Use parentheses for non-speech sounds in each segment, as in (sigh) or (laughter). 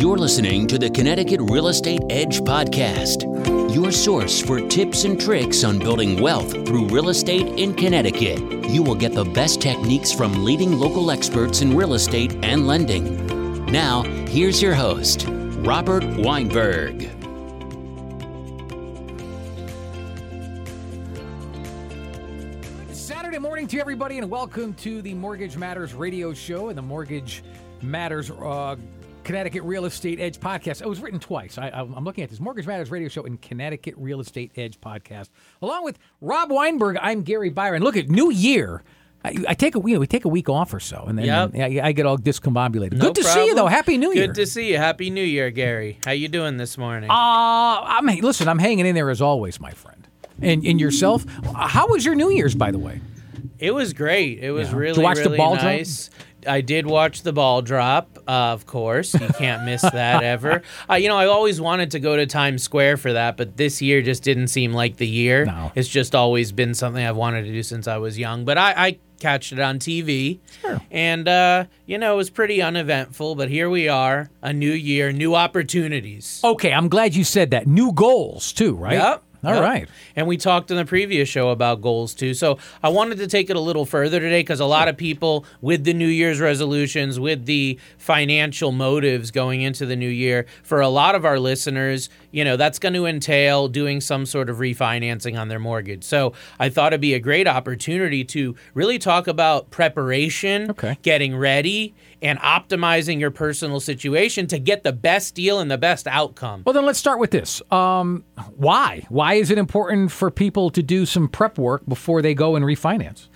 You're listening to the Connecticut Real Estate Edge podcast, your source for tips and tricks on building wealth through real estate in Connecticut. You will get the best techniques from leading local experts in real estate and lending. Now, here's your host, Robert Weinberg. Saturday morning to everybody, and welcome to the Mortgage Matters radio show and the Mortgage Matters uh, Connecticut Real Estate Edge podcast. It was written twice. I, am looking at this Mortgage Matters radio show and Connecticut Real Estate Edge podcast, along with Rob Weinberg. I'm Gary Byron. Look at New Year. I, I take a you know, we take a week off or so, and then Yep. I, I get all discombobulated. No Good to see you though. Happy New Year. Good to see you. Happy New Year, Gary. How you doing this morning? Uh, I'm listen. I'm hanging in there as always, my friend. And and yourself. How was your New Year's, by the way? it was great. It was Yeah. Did really, you watch the ball nice. I did watch the ball drop, uh, of course. You can't miss that (laughs) ever. Uh, you know, I always wanted to go to Times Square for that, but this year just didn't seem like the year. No. It's just always been something I've wanted to do since I was young. But I, I catched it on TV. Sure. And, uh, you know, it was pretty uneventful, but here we are, a new year, new opportunities. Okay, I'm glad you said that. New goals too, right? Yep. All Yep. right. And we talked in the previous show about goals too. So I wanted to take it a little further today because a lot of people with the New Year's resolutions, with the financial motives going into the new year, for a lot of our listeners, you know, that's going to entail doing some sort of refinancing on their mortgage. So I thought it'd be a great opportunity to really talk about preparation, Okay. getting ready, and optimizing your personal situation to get the best deal and the best outcome. Well, then let's start with this. Um, why? Why is it important for people to do some prep work before they go and refinance?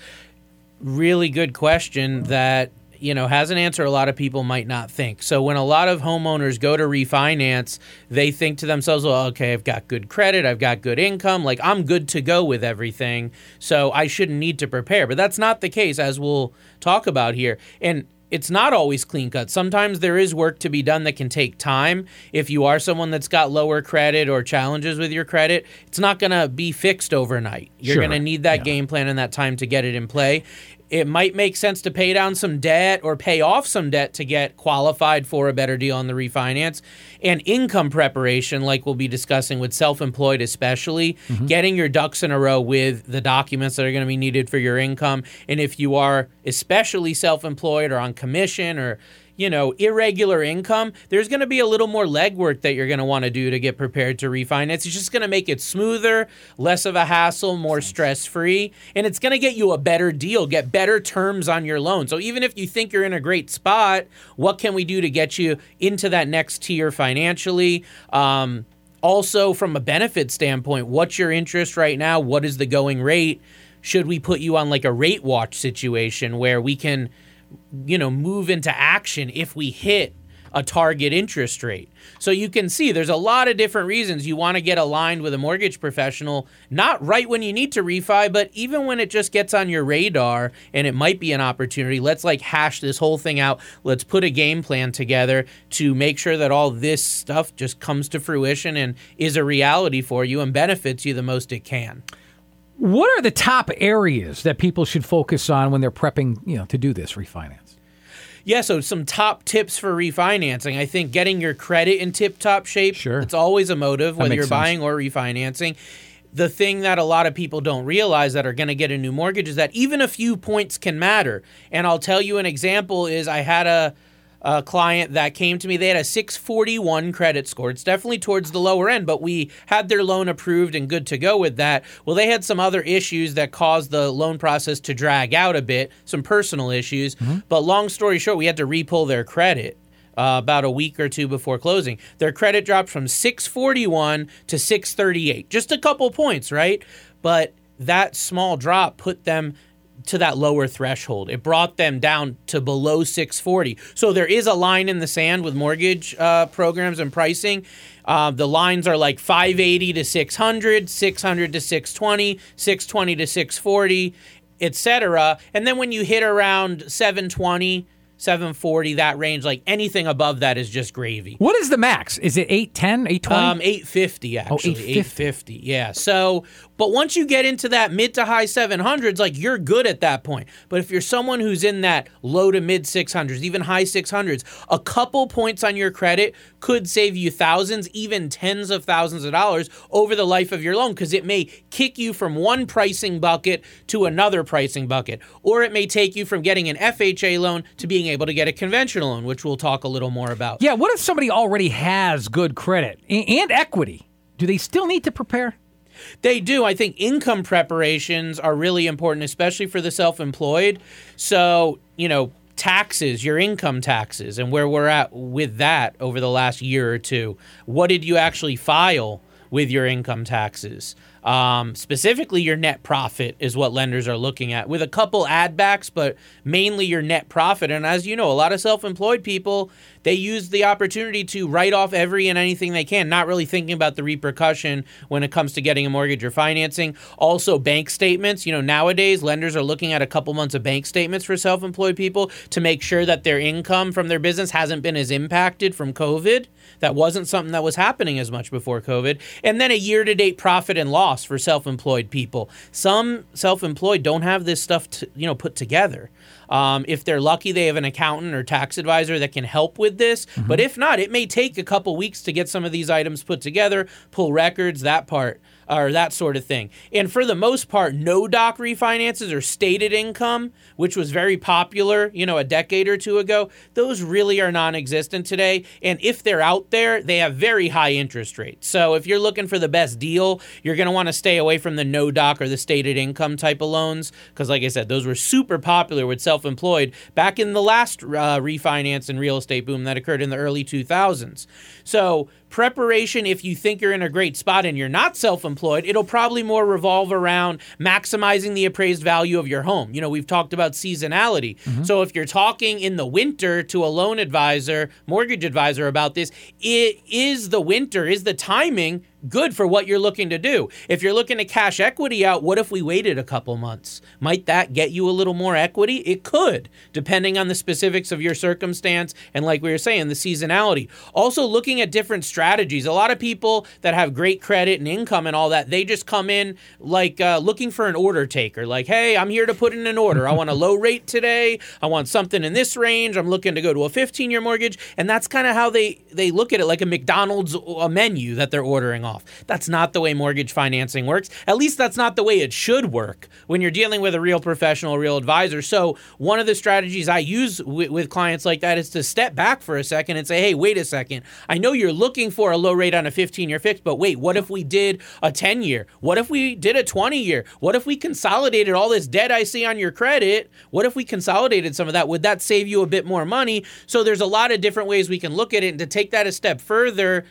really good question that you know has an answer a lot of people might not think. So when a lot of homeowners go to refinance, they think to themselves, "Well, okay, I've got good credit, I've got good income, like I'm good to go with everything, so I shouldn't need to prepare." But that's not the case as we'll talk about here. And it's not always clean cut. Sometimes there is work to be done that can take time. If you are someone that's got lower credit or challenges with your credit, it's not going to be fixed overnight. You're Sure. going to need that Yeah. game plan and that time to get it in play. It might make sense to pay down some debt or pay off some debt to get qualified for a better deal on the refinance. And income preparation, like we'll be discussing with self employed, especially, mm-hmm. getting your ducks in a row with the documents that are going to be needed for your income. And if you are especially self employed or on commission or you know, irregular income, there's going to be a little more legwork that you're going to want to do to get prepared to refinance. It's just going to make it smoother, less of a hassle, more stress free, and it's going to get you a better deal, get better terms on your loan. So even if you think you're in a great spot, what can we do to get you into that next tier financially? Um, also, from a benefit standpoint, what's your interest right now? What is the going rate? Should we put you on like a rate watch situation where we can you know, move into action if we hit a target interest rate. So you can see there's a lot of different reasons you want to get aligned with a mortgage professional, not right when you need to refi, but even when it just gets on your radar and it might be an opportunity. Let's like hash this whole thing out. Let's put a game plan together to make sure that all this stuff just comes to fruition and is a reality for you and benefits you the most it can. What are the top areas that people should focus on when they're prepping, you know, to do this refinance? Yeah, so some top tips for refinancing. I think getting your credit in tip top shape. Sure. It's always a motive, whether you're sense. buying or refinancing. The thing that a lot of people don't realize that are going to get a new mortgage is that even a few points can matter. And I'll tell you an example is I had a a client that came to me. They had a 641 credit score. It's definitely towards the lower end, but we had their loan approved and good to go with that. Well, they had some other issues that caused the loan process to drag out a bit, some personal issues. But long story short, we had to repull their credit. Uh, about a week or two before closing, their credit dropped from 641 to 638, just a couple points, right? But that small drop put them to that lower threshold. It brought them down to below 640. So there is a line in the sand with mortgage uh, programs and pricing. Uh, the lines are like 580 to 600, 600 to 620, 620 to 640, etc. And then when you hit around 720, 740, that range. Like anything above that is just gravy. What is the max? Is it 810, 820? Um, 850 actually. 850. 850. Yeah. So, but once you get into that mid to high 700s, like you're good at that point. But if you're someone who's in that low to mid 600s, even high 600s, a couple points on your credit could save you thousands, even tens of thousands of dollars over the life of your loan because it may kick you from one pricing bucket to another pricing bucket, or it may take you from getting an FHA loan to being able to get a conventional loan, which we'll talk a little more about. yeah, what if somebody already has good credit and equity? Do they still need to prepare? They do. I think income preparations are really important, especially for the self employed. So, you know, taxes, your income taxes, and where we're at with that over the last year or two. What did you actually file with your income taxes? Um, specifically, your net profit is what lenders are looking at with a couple add backs, but mainly your net profit. And as you know, a lot of self employed people, they use the opportunity to write off every and anything they can, not really thinking about the repercussion when it comes to getting a mortgage or financing. Also, bank statements. You know, nowadays, lenders are looking at a couple months of bank statements for self employed people to make sure that their income from their business hasn't been as impacted from COVID. That wasn't something that was happening as much before COVID. And then a year to date profit and loss for self-employed people. Some self-employed don't have this stuff to, you know put together. Um, if they're lucky, they have an accountant or tax advisor that can help with this. But mm-hmm. if not, it may take a couple weeks to get some of these items put together, pull records, that part or that sort of thing. And for the most part, no doc refinances or stated income, which was very popular, you know, a decade or two ago, those really are non-existent today. And if they're out there, they have very high interest rates. So if you're looking for the best deal, you're going to want to stay away from the no doc or the stated income type of loans because like I said, those were super popular with self-employed back in the last uh, refinance and real estate boom that occurred in the early 2000s. So preparation if you think you're in a great spot and you're not self-employed it'll probably more revolve around maximizing the appraised value of your home. You know we've talked about seasonality. Mm-hmm. So if you're talking in the winter to a loan advisor mortgage advisor about this it is the winter is the timing good for what you're looking to do. If you're looking to cash equity out, what if we waited a couple months? Might that get you a little more equity? It could, depending on the specifics of your circumstance and, like we were saying, the seasonality. Also, looking at different strategies. A lot of people that have great credit and income and all that, they just come in like uh, looking for an order taker. Like, hey, I'm here to put in an order. I want a low rate today. I want something in this range. I'm looking to go to a 15 year mortgage. And that's kind of how they, they look at it like a McDonald's a menu that they're ordering off. That's not the way mortgage financing works. At least that's not the way it should work when you're dealing with a real professional, real advisor. So, one of the strategies I use with, with clients like that is to step back for a second and say, hey, wait a second. I know you're looking for a low rate on a 15 year fix, but wait, what if we did a 10 year? What if we did a 20 year? What if we consolidated all this debt I see on your credit? What if we consolidated some of that? Would that save you a bit more money? So, there's a lot of different ways we can look at it. And to take that a step further,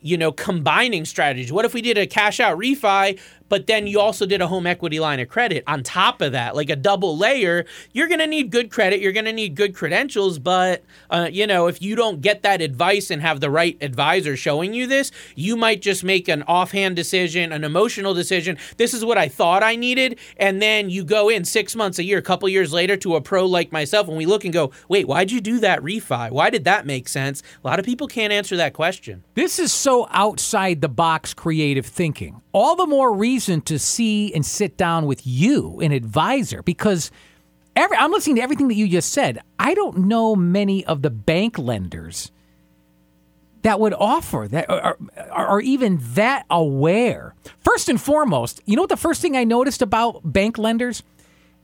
you know, combining strategies. What if we did a cash out refi, but then you also did a home equity line of credit on top of that, like a double layer? You're going to need good credit. You're going to need good credentials. But, uh, you know, if you don't get that advice and have the right advisor showing you this, you might just make an offhand decision, an emotional decision. This is what I thought I needed. And then you go in six months, a year, a couple years later to a pro like myself, and we look and go, wait, why'd you do that refi? Why did that make sense? A lot of people can't answer that question. This is so outside the box creative thinking. All the more reason to see and sit down with you, an advisor, because every, I'm listening to everything that you just said. I don't know many of the bank lenders that would offer that are, are, are even that aware. First and foremost, you know what the first thing I noticed about bank lenders?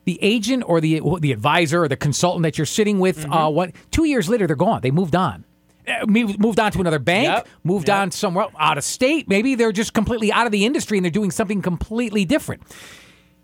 The agent or the the advisor or the consultant that you're sitting with, uh, what two years later they're gone. They moved on. Uh, moved on to another bank, Yep. moved Yep. on somewhere out of state. Maybe they're just completely out of the industry and they're doing something completely different.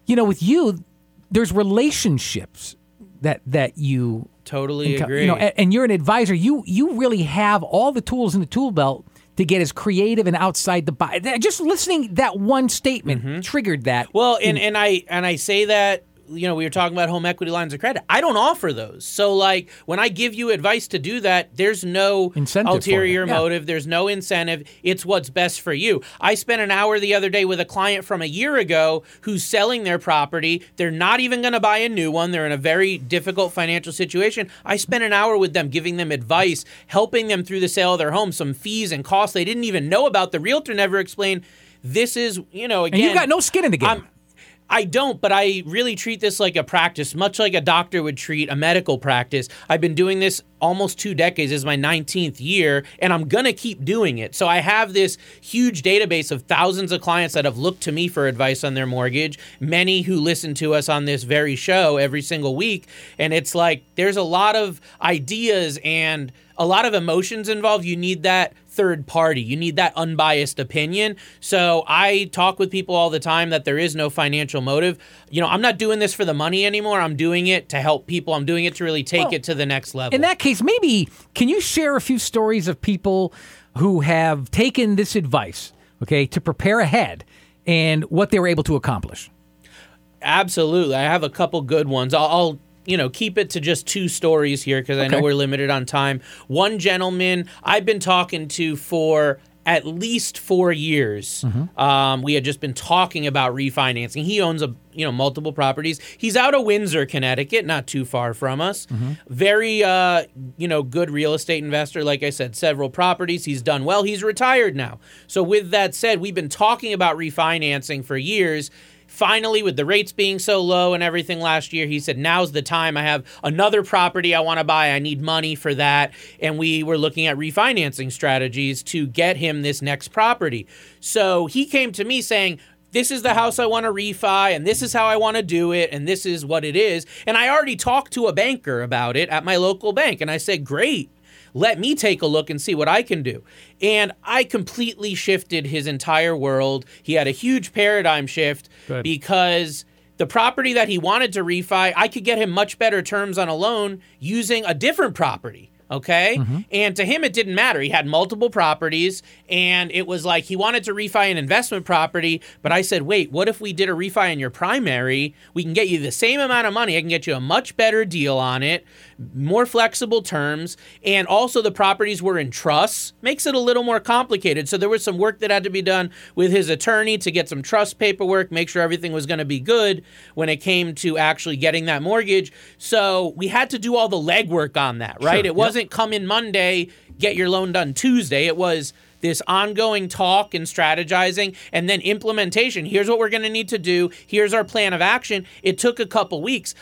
You know, with you, there's relationships that that you Totally enco- agree. You know, a- and you're an advisor. You you really have all the tools in the tool belt to get as creative and outside the box. Just listening that one statement triggered that. Mm-hmm. Well, and, and I and I say that you know, we were talking about home equity lines of credit. I don't offer those. So, like, when I give you advice to do that, there's no Incentive ulterior. Yeah. motive. There's no incentive. It's what's best for you. I spent an hour the other day with a client from a year ago who's selling their property. They're not even going to buy a new one. They're in a very difficult financial situation. I spent an hour with them giving them advice, helping them through the sale of their home, some fees and costs they didn't even know about. The realtor never explained. This is, you know, again, And you got no skin in the game. I'm- I don't, but I really treat this like a practice, much like a doctor would treat a medical practice. I've been doing this almost two decades. This is my 19th year, and I'm to keep doing it. So I have this huge database of thousands of clients that have looked to me for advice on their mortgage, many who listen to us on this very show every single week. And it's like there's a lot of ideas and a lot of emotions involved. You need that third party. You need that unbiased opinion. So I talk with people all the time that there is no financial motive. You know, I'm not doing this for the money anymore. I'm doing it to help people. I'm doing it to really take Well, it to the next level. In that case, maybe can you share a few stories of people who have taken this advice, okay, to prepare ahead and what they were able to accomplish? Absolutely. I have a couple good ones. I'll, I'll you know, keep it to just two stories here because I know we're limited on time. One gentleman I've been talking to for at least four years. Um, we had just been talking about refinancing. He owns a you know multiple properties. He's out of Windsor, Connecticut, not too far from us. Very uh, you know good real estate investor. Like I said, several properties. He's done well. He's retired now. So with that said, we've been talking about refinancing for years finally with the rates being so low and everything last year he said now's the time. I have another property i want to buy. I need money for that. And we were looking at refinancing strategies to get him this next property. So he came to me saying this is the house I want to refi, and this is how I want to do it, and this is what it is. And I already talked to a banker about it at my local bank, and I said, Great, let me take a look and see what I can do. And I completely shifted his entire world. He had a huge paradigm shift Good. because the property that he wanted to refi, I could get him much better terms on a loan using a different property. Okay. Mm-hmm. And to him, it didn't matter. He had multiple properties, and it was like he wanted to refi an investment property. But I said, wait, what if we did a refi in your primary? We can get you the same amount of money. I can get you a much better deal on it, more flexible terms, and also the properties were in trusts. Makes it a little more complicated. So there was some work that had to be done with his attorney to get some trust paperwork, make sure everything was going to be good when it came to actually getting that mortgage. So we had to do all the legwork on that, right? Sure. It Yep. Wasn't come in Monday, get your loan done Tuesday. It was this ongoing talk and strategizing and then implementation. Here's what we're going to need to do. Here's our plan of action. It took a couple weeks.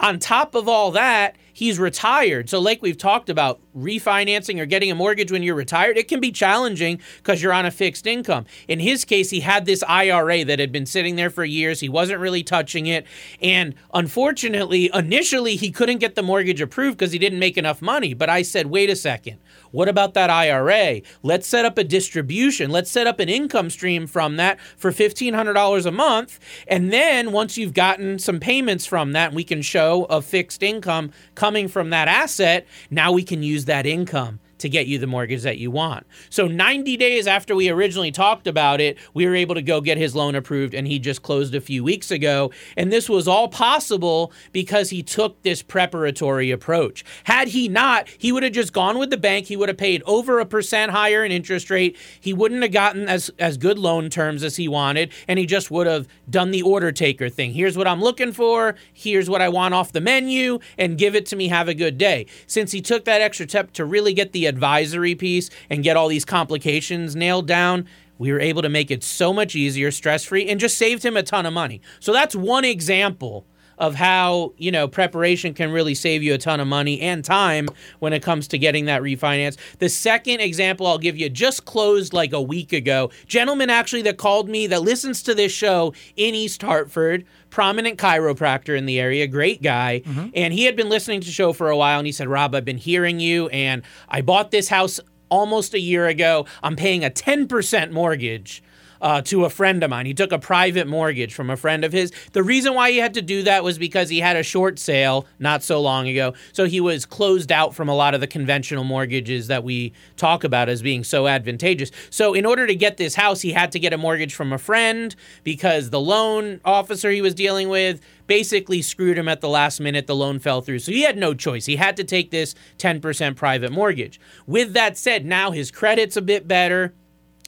On top of all that, he's retired. So, like we've talked about, refinancing or getting a mortgage when you're retired, it can be challenging because you're on a fixed income. In his case, he had this IRA that had been sitting there for years. He wasn't really touching it. And unfortunately, initially, he couldn't get the mortgage approved because he didn't make enough money. But I said, wait a second. What about that IRA? Let's set up a distribution. Let's set up an income stream from that for $1,500 a month. And then once you've gotten some payments from that, we can show a fixed income coming from that asset. Now we can use that income to get you the mortgage that you want. So 90 days after we originally talked about it, we were able to go get his loan approved and he just closed a few weeks ago. And this was all possible because he took this preparatory approach. Had he not, he would have just gone with the bank, he would have paid over a percent higher in interest rate. He wouldn't have gotten as as good loan terms as he wanted and he just would have done the order taker thing. Here's what I'm looking for, here's what I want off the menu and give it to me have a good day. Since he took that extra step to really get the advisory piece and get all these complications nailed down, we were able to make it so much easier, stress free, and just saved him a ton of money. So that's one example of how you know preparation can really save you a ton of money and time when it comes to getting that refinance. The second example I'll give you just closed like a week ago. Gentleman actually that called me that listens to this show in East Hartford, prominent chiropractor in the area, great guy, mm-hmm. and he had been listening to the show for a while and he said, "Rob, I've been hearing you and I bought this house almost a year ago. I'm paying a 10% mortgage uh, to a friend of mine. He took a private mortgage from a friend of his. The reason why he had to do that was because he had a short sale not so long ago. So he was closed out from a lot of the conventional mortgages that we talk about as being so advantageous. So, in order to get this house, he had to get a mortgage from a friend because the loan officer he was dealing with basically screwed him at the last minute. The loan fell through. So he had no choice. He had to take this 10% private mortgage. With that said, now his credit's a bit better.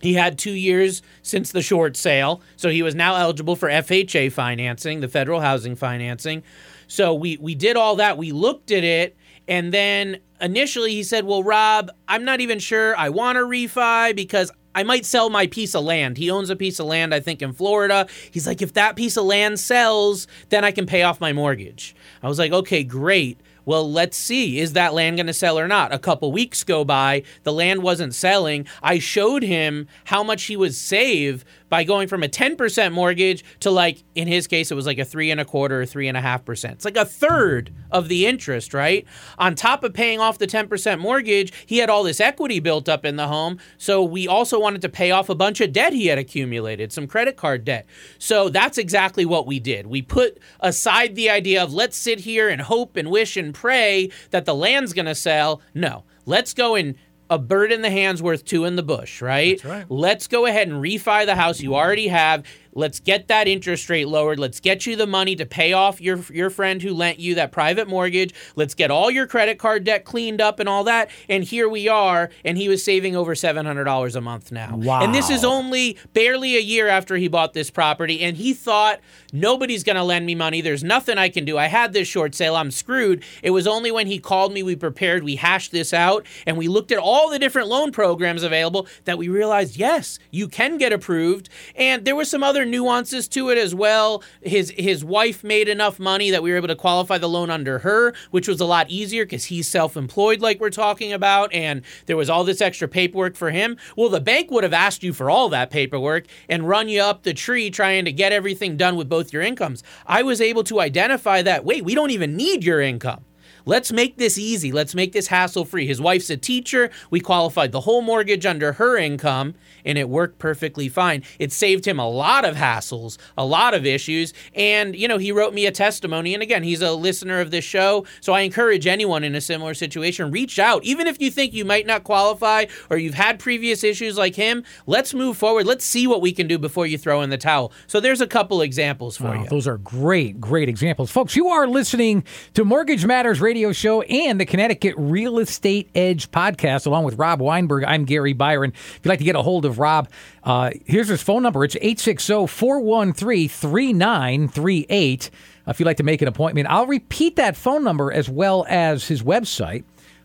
He had two years since the short sale, so he was now eligible for FHA financing, the federal housing financing. So we we did all that. We looked at it, and then initially he said, "Well, Rob, I'm not even sure I want to refi because I might sell my piece of land. He owns a piece of land, I think, in Florida. He's like, if that piece of land sells, then I can pay off my mortgage. I was like, okay, great. Well, let's see. Is that land going to sell or not? A couple weeks go by. The land wasn't selling. I showed him how much he would save by going from a 10% mortgage to like in his case it was like a three and a quarter or three and a half percent it's like a third of the interest right on top of paying off the 10% mortgage he had all this equity built up in the home so we also wanted to pay off a bunch of debt he had accumulated some credit card debt so that's exactly what we did we put aside the idea of let's sit here and hope and wish and pray that the land's going to sell no let's go and a bird in the hand's worth two in the bush, right? right. Let's go ahead and refi the house you already have. Let's get that interest rate lowered. Let's get you the money to pay off your your friend who lent you that private mortgage. Let's get all your credit card debt cleaned up and all that. And here we are. And he was saving over seven hundred dollars a month now. Wow. And this is only barely a year after he bought this property. And he thought nobody's going to lend me money. There's nothing I can do. I had this short sale. I'm screwed. It was only when he called me, we prepared, we hashed this out, and we looked at all the different loan programs available that we realized yes, you can get approved. And there were some other nuances to it as well. His his wife made enough money that we were able to qualify the loan under her, which was a lot easier because he's self-employed, like we're talking about, and there was all this extra paperwork for him. Well, the bank would have asked you for all that paperwork and run you up the tree trying to get everything done with both your incomes. I was able to identify that. Wait, we don't even need your income. Let's make this easy. Let's make this hassle free. His wife's a teacher. We qualified the whole mortgage under her income, and it worked perfectly fine. It saved him a lot of hassles, a lot of issues. And, you know, he wrote me a testimony. And again, he's a listener of this show. So I encourage anyone in a similar situation, reach out. Even if you think you might not qualify or you've had previous issues like him, let's move forward. Let's see what we can do before you throw in the towel. So there's a couple examples for Wow, you. those are great, great examples. Folks, you are listening to Mortgage Matters Radio Show and the Connecticut Real Estate Edge podcast, along with Rob Weinberg. I'm Gary Byron. If you'd like to get a hold of Rob, uh, here's his phone number. It's 860 413 3938. If you'd like to make an appointment, I'll repeat that phone number as well as his website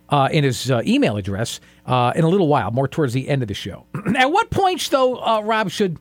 uh, and his uh, email address uh, in a little while, more towards the end of the show. (clears throat) At what points, though, uh, Rob, should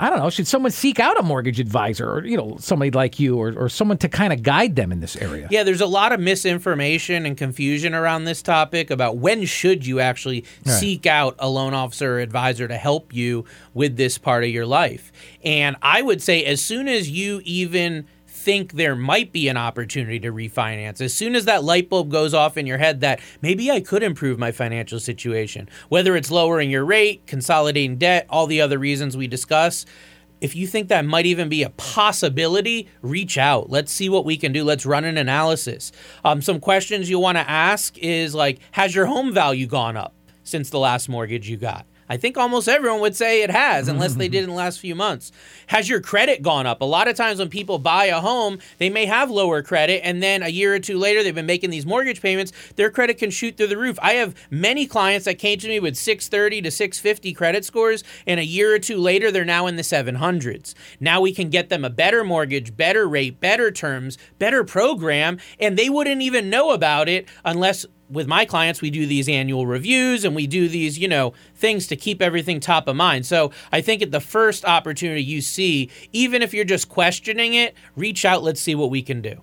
I don't know. Should someone seek out a mortgage advisor or, you know, somebody like you or, or someone to kind of guide them in this area? Yeah, there's a lot of misinformation and confusion around this topic about when should you actually Right. seek out a loan officer or advisor to help you with this part of your life. And I would say as soon as you even think there might be an opportunity to refinance, as soon as that light bulb goes off in your head that maybe I could improve my financial situation, whether it's lowering your rate, consolidating debt, all the other reasons we discuss, if you think that might even be a possibility, reach out. Let's see what we can do. Let's run an analysis. Um, some questions you'll want to ask is like, has your home value gone up since the last mortgage you got? I think almost everyone would say it has, unless they mm-hmm. did in the last few months. Has your credit gone up? A lot of times when people buy a home, they may have lower credit, and then a year or two later, they've been making these mortgage payments. Their credit can shoot through the roof. I have many clients that came to me with 630 to 650 credit scores, and a year or two later, they're now in the 700s. Now we can get them a better mortgage, better rate, better terms, better program, and they wouldn't even know about it unless with my clients, we do these annual reviews and we do these, you know, things to keep everything top of mind. So I think at the first opportunity you see, even if you're just questioning it, reach out. Let's see what we can do.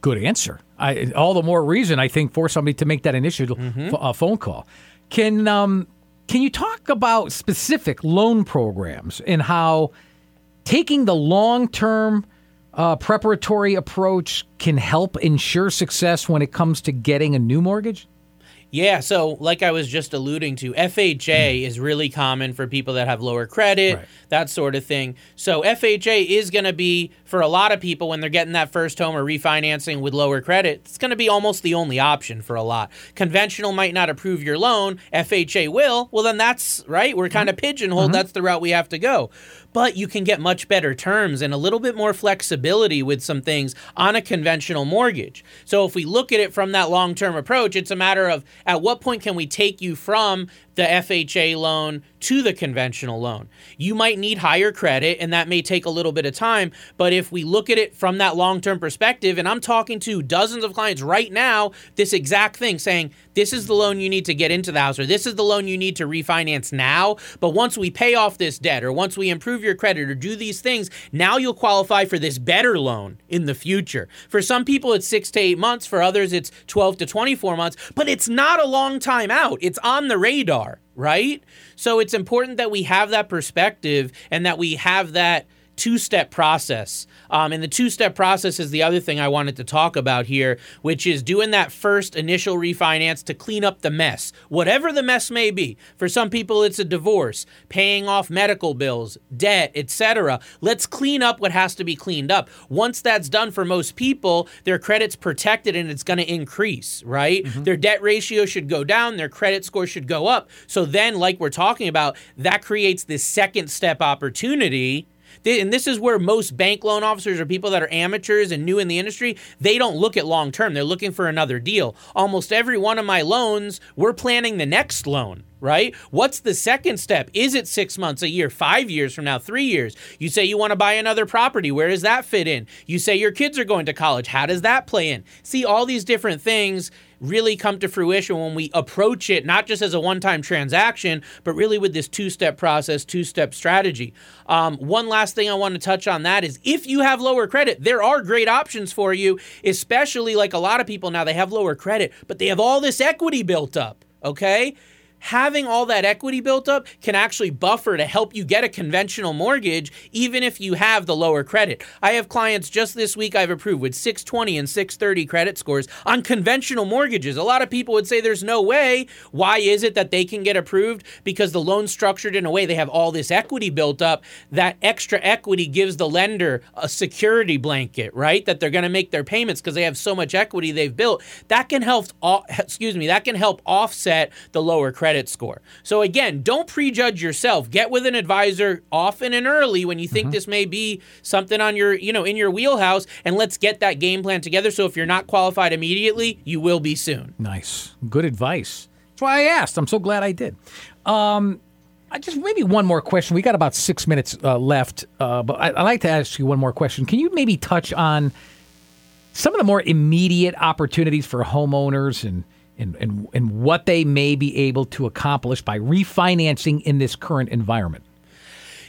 Good answer. I, all the more reason, I think, for somebody to make that initial Mm-hmm. uh, phone call. Can um, can you talk about specific loan programs and how taking the long term uh, preparatory approach can help ensure success when it comes to getting a new mortgage? Yeah, so like I was just alluding to, FHA is really common for people that have lower credit, Right. that sort of thing. So FHA is going to be for a lot of people when they're getting that first home or refinancing with lower credit, it's going to be almost the only option for a lot. Conventional might not approve your loan, FHA will. Well, then that's right. We're kind of mm-hmm. pigeonholed. Mm-hmm. That's the route we have to go. But you can get much better terms and a little bit more flexibility with some things on a conventional mortgage. So if we look at it from that long-term approach, it's a matter of at what point can we take you from the FHA loan to the conventional loan. You might need higher credit, and that may take a little bit of time. But if we look at it from that long term perspective, and I'm talking to dozens of clients right now, this exact thing saying, this is the loan you need to get into the house, or this is the loan you need to refinance now. But once we pay off this debt, or once we improve your credit, or do these things, now you'll qualify for this better loan in the future. For some people, it's six to eight months. For others, it's 12 to 24 months. But it's not a long time out, it's on the radar right? So it's important that we have that perspective and that we have that two step process. Um, and the two step process is the other thing I wanted to talk about here, which is doing that first initial refinance to clean up the mess, whatever the mess may be. For some people, it's a divorce, paying off medical bills, debt, etc. Let's clean up what has to be cleaned up. Once that's done for most people, their credit's protected and it's going to increase, right? Their debt ratio should go down, their credit score should go up. So then, like we're talking about, that creates this second step opportunity and this is where most bank loan officers or people that are amateurs and new in the industry they don't look at long term. They're looking for another deal. Almost every one of my loans we're planning the next loan right? What's the second step? Is it six months a year five years from now three years? You say you want to buy another property where does that fit in? You say your kids are going to college how does that play in? See all these different things really come to fruition when we approach it not just as a one-time transaction but really with this two-step process two-step strategy. Um, one last thing i want to touch on that is if you have lower credit there are great options for you especially like a lot of people now they have lower credit but they have all this equity built up okay having all that equity built up can actually buffer to help you get a conventional mortgage even if you have the lower credit. I have clients just this week I've approved with 620 and 630 credit scores on conventional mortgages. A lot of people would say there's no way. Why is it that they can get approved? Because the loan's structured in a way they have all this equity built up. That extra equity gives the lender a security blanket, right? That they're going to make their payments because they have so much equity they've built. That can help excuse me, that can help offset the lower credit score. So again, don't prejudge yourself. Get with an advisor often and early when you think this may be something on your, you know, in your wheelhouse and let's get that game plan together so if you're not qualified immediately, you will be soon. Nice. Good advice. That's why I asked. I'm so glad I did. Um, I just maybe one more question. We got about six minutes uh, left, uh, but I, I'd like to ask you one more question. Can you maybe touch on some of the more immediate opportunities for homeowners and and, and, and what they may be able to accomplish by refinancing in this current environment?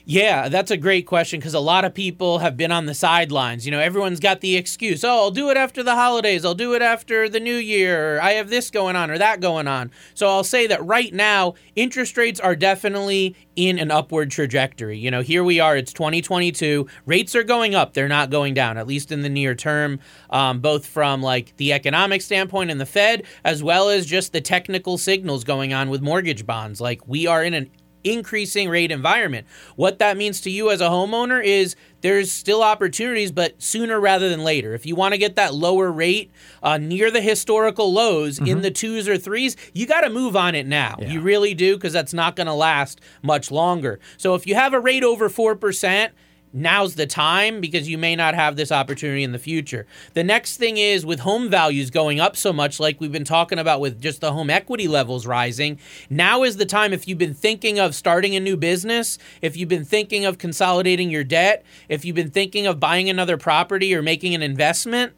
Yeah, that's a great question because a lot of people have been on the sidelines. You know, everyone's got the excuse, oh, I'll do it after the holidays, I'll do it after the new year, I have this going on or that going on. So I'll say that right now, interest rates are definitely in an upward trajectory. You know, here we are, it's 2022, rates are going up, they're not going down, at least in the near term, um, both from like the economic standpoint and the Fed, as well as just the technical signals going on with mortgage bonds. Like we are in an increasing rate environment. What that means to you as a homeowner is there's still opportunities, but sooner rather than later. If you want to get that lower rate uh, near the historical lows in the twos or threes, you got to move on it now. You really do, because that's not going to last much longer. So if you have a rate over 4%, now's the time because you may not have this opportunity in the future. The next thing is with home values going up so much, like we've been talking about with just the home equity levels rising, now is the time if you've been thinking of starting a new business, if you've been thinking of consolidating your debt, if you've been thinking of buying another property or making an investment,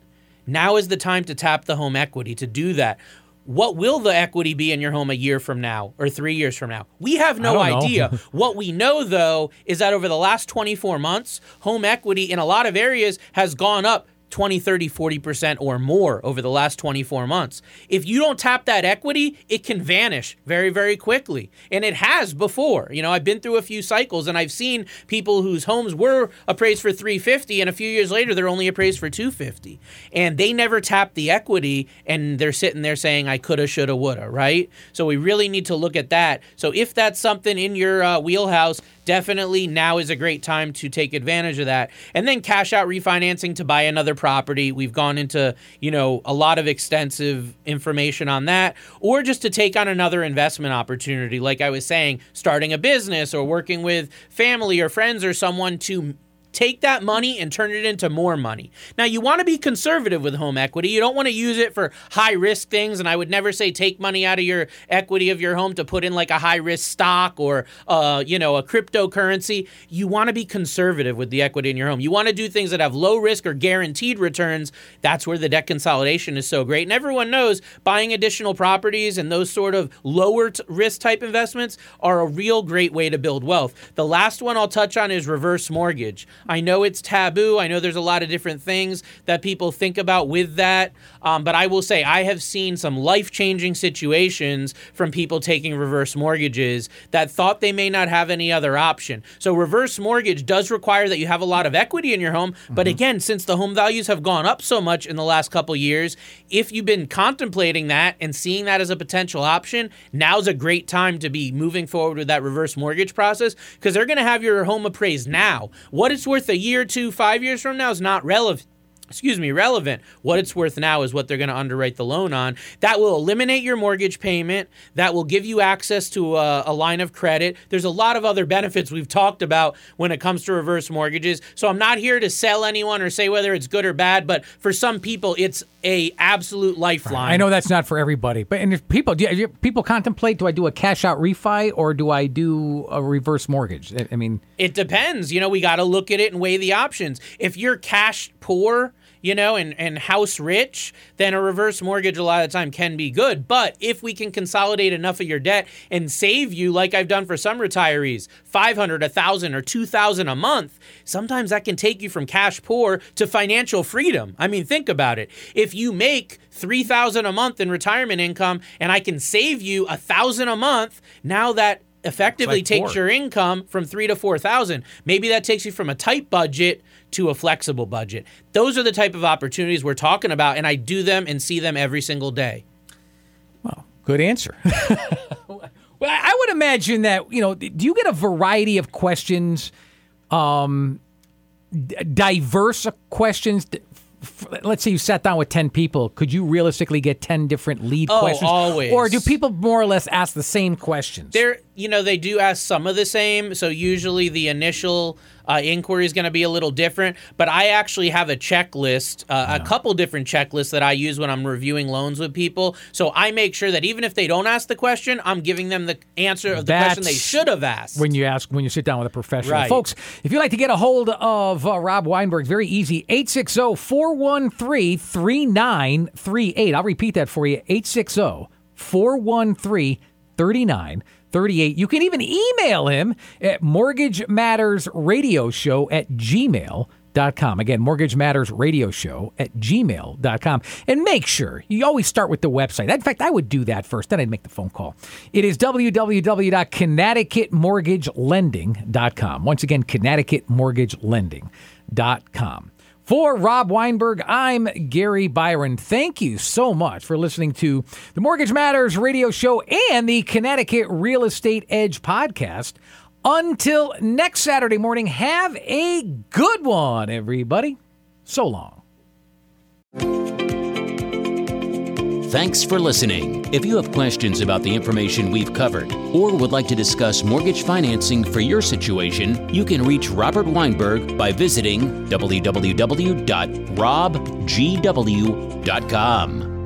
now is the time to tap the home equity to do that. What will the equity be in your home a year from now or three years from now? We have no I don't know. idea. (laughs) what we know, though, is that over the last 24 months, home equity in a lot of areas has gone up 20, 30, 40% or more over the last 24 months. If you don't tap that equity, it can vanish very, very quickly. And it has before. You know, I've been through a few cycles and I've seen people whose homes were appraised for 350 and a few years later they're only appraised for 250. And they never tapped the equity and they're sitting there saying I coulda, shoulda, woulda, right? So we really need to look at that. So if that's something in your uh, wheelhouse, definitely now is a great time to take advantage of that. And then cash out refinancing to buy another property. We've gone into, you know, a lot of extensive information on that or just to take on another investment opportunity like I was saying, starting a business or working with family or friends or someone to take that money and turn it into more money. Now, you want to be conservative with home equity. You don't want to use it for high risk things. And I would never say take money out of your equity of your home to put in like a high risk stock or, uh, you know, a cryptocurrency. You want to be conservative with the equity in your home. You want to do things that have low risk or guaranteed returns. That's where the debt consolidation is so great. And everyone knows buying additional properties and those sort of lower t- risk type investments are a real great way to build wealth. The last one I'll touch on is reverse mortgage. I know it's taboo. I know there's a lot of different things that people think about with that. Um, but I will say, I have seen some life changing situations from people taking reverse mortgages that thought they may not have any other option. So, reverse mortgage does require that you have a lot of equity in your home. Mm-hmm. But again, since the home values have gone up so much in the last couple years, if you've been contemplating that and seeing that as a potential option, now's a great time to be moving forward with that reverse mortgage process because they're going to have your home appraised now. What it's worth a year, two, five years from now is not relevant excuse me, relevant. What it's worth now is what they're going to underwrite the loan on. That will eliminate your mortgage payment. That will give you access to a, a, line of credit. There's a lot of other benefits we've talked about when it comes to reverse mortgages. So I'm not here to sell anyone or say whether it's good or bad, but for some people, it's a absolute lifeline. I know that's not for everybody, but and if people do you, people contemplate, do I do a cash out refi or do I do a reverse mortgage? I mean, it depends. You know, we got to look at it and weigh the options. If you're cash poor you know, and, and house rich, then a reverse mortgage a lot of the time can be good. But if we can consolidate enough of your debt and save you, like I've done for some retirees, 500, 1000 or 2000 a month, sometimes that can take you from cash poor to financial freedom. I mean, think about it. If you make 3000 a month in retirement income and I can save you a 1000 a month, now that effectively like takes your income from three to four thousand. Maybe that takes you from a tight budget to a flexible budget. Those are the type of opportunities we're talking about, and I do them and see them every single day. Well, good answer. (laughs) well, I would imagine that you know. Do you get a variety of questions? Um, diverse questions let's say you sat down with 10 people could you realistically get 10 different lead oh, questions always or do people more or less ask the same questions there you know they do ask some of the same so usually the initial uh, inquiry is going to be a little different. But I actually have a checklist, uh, yeah. a couple different checklists that I use when I'm reviewing loans with people. So I make sure that even if they don't ask the question, I'm giving them the answer of the That's question they should have asked. When you ask, when you sit down with a professional. Right. Folks, if you'd like to get a hold of uh, Rob Weinberg, very easy 860 413 3938. I'll repeat that for you 860 413 3938. 38. You can even email him at Mortgage Matters Radio Show at gmail.com. Again, Mortgage Matters Radio Show at gmail.com. And make sure you always start with the website. In fact, I would do that first, then I'd make the phone call. It is www.connecticutmortgagelending.com. Once again, connecticutmortgagelending.com. For Rob Weinberg, I'm Gary Byron. Thank you so much for listening to the Mortgage Matters radio show and the Connecticut Real Estate Edge podcast. Until next Saturday morning, have a good one, everybody. So long. Thanks for listening. If you have questions about the information we've covered or would like to discuss mortgage financing for your situation, you can reach Robert Weinberg by visiting www.robgw.com.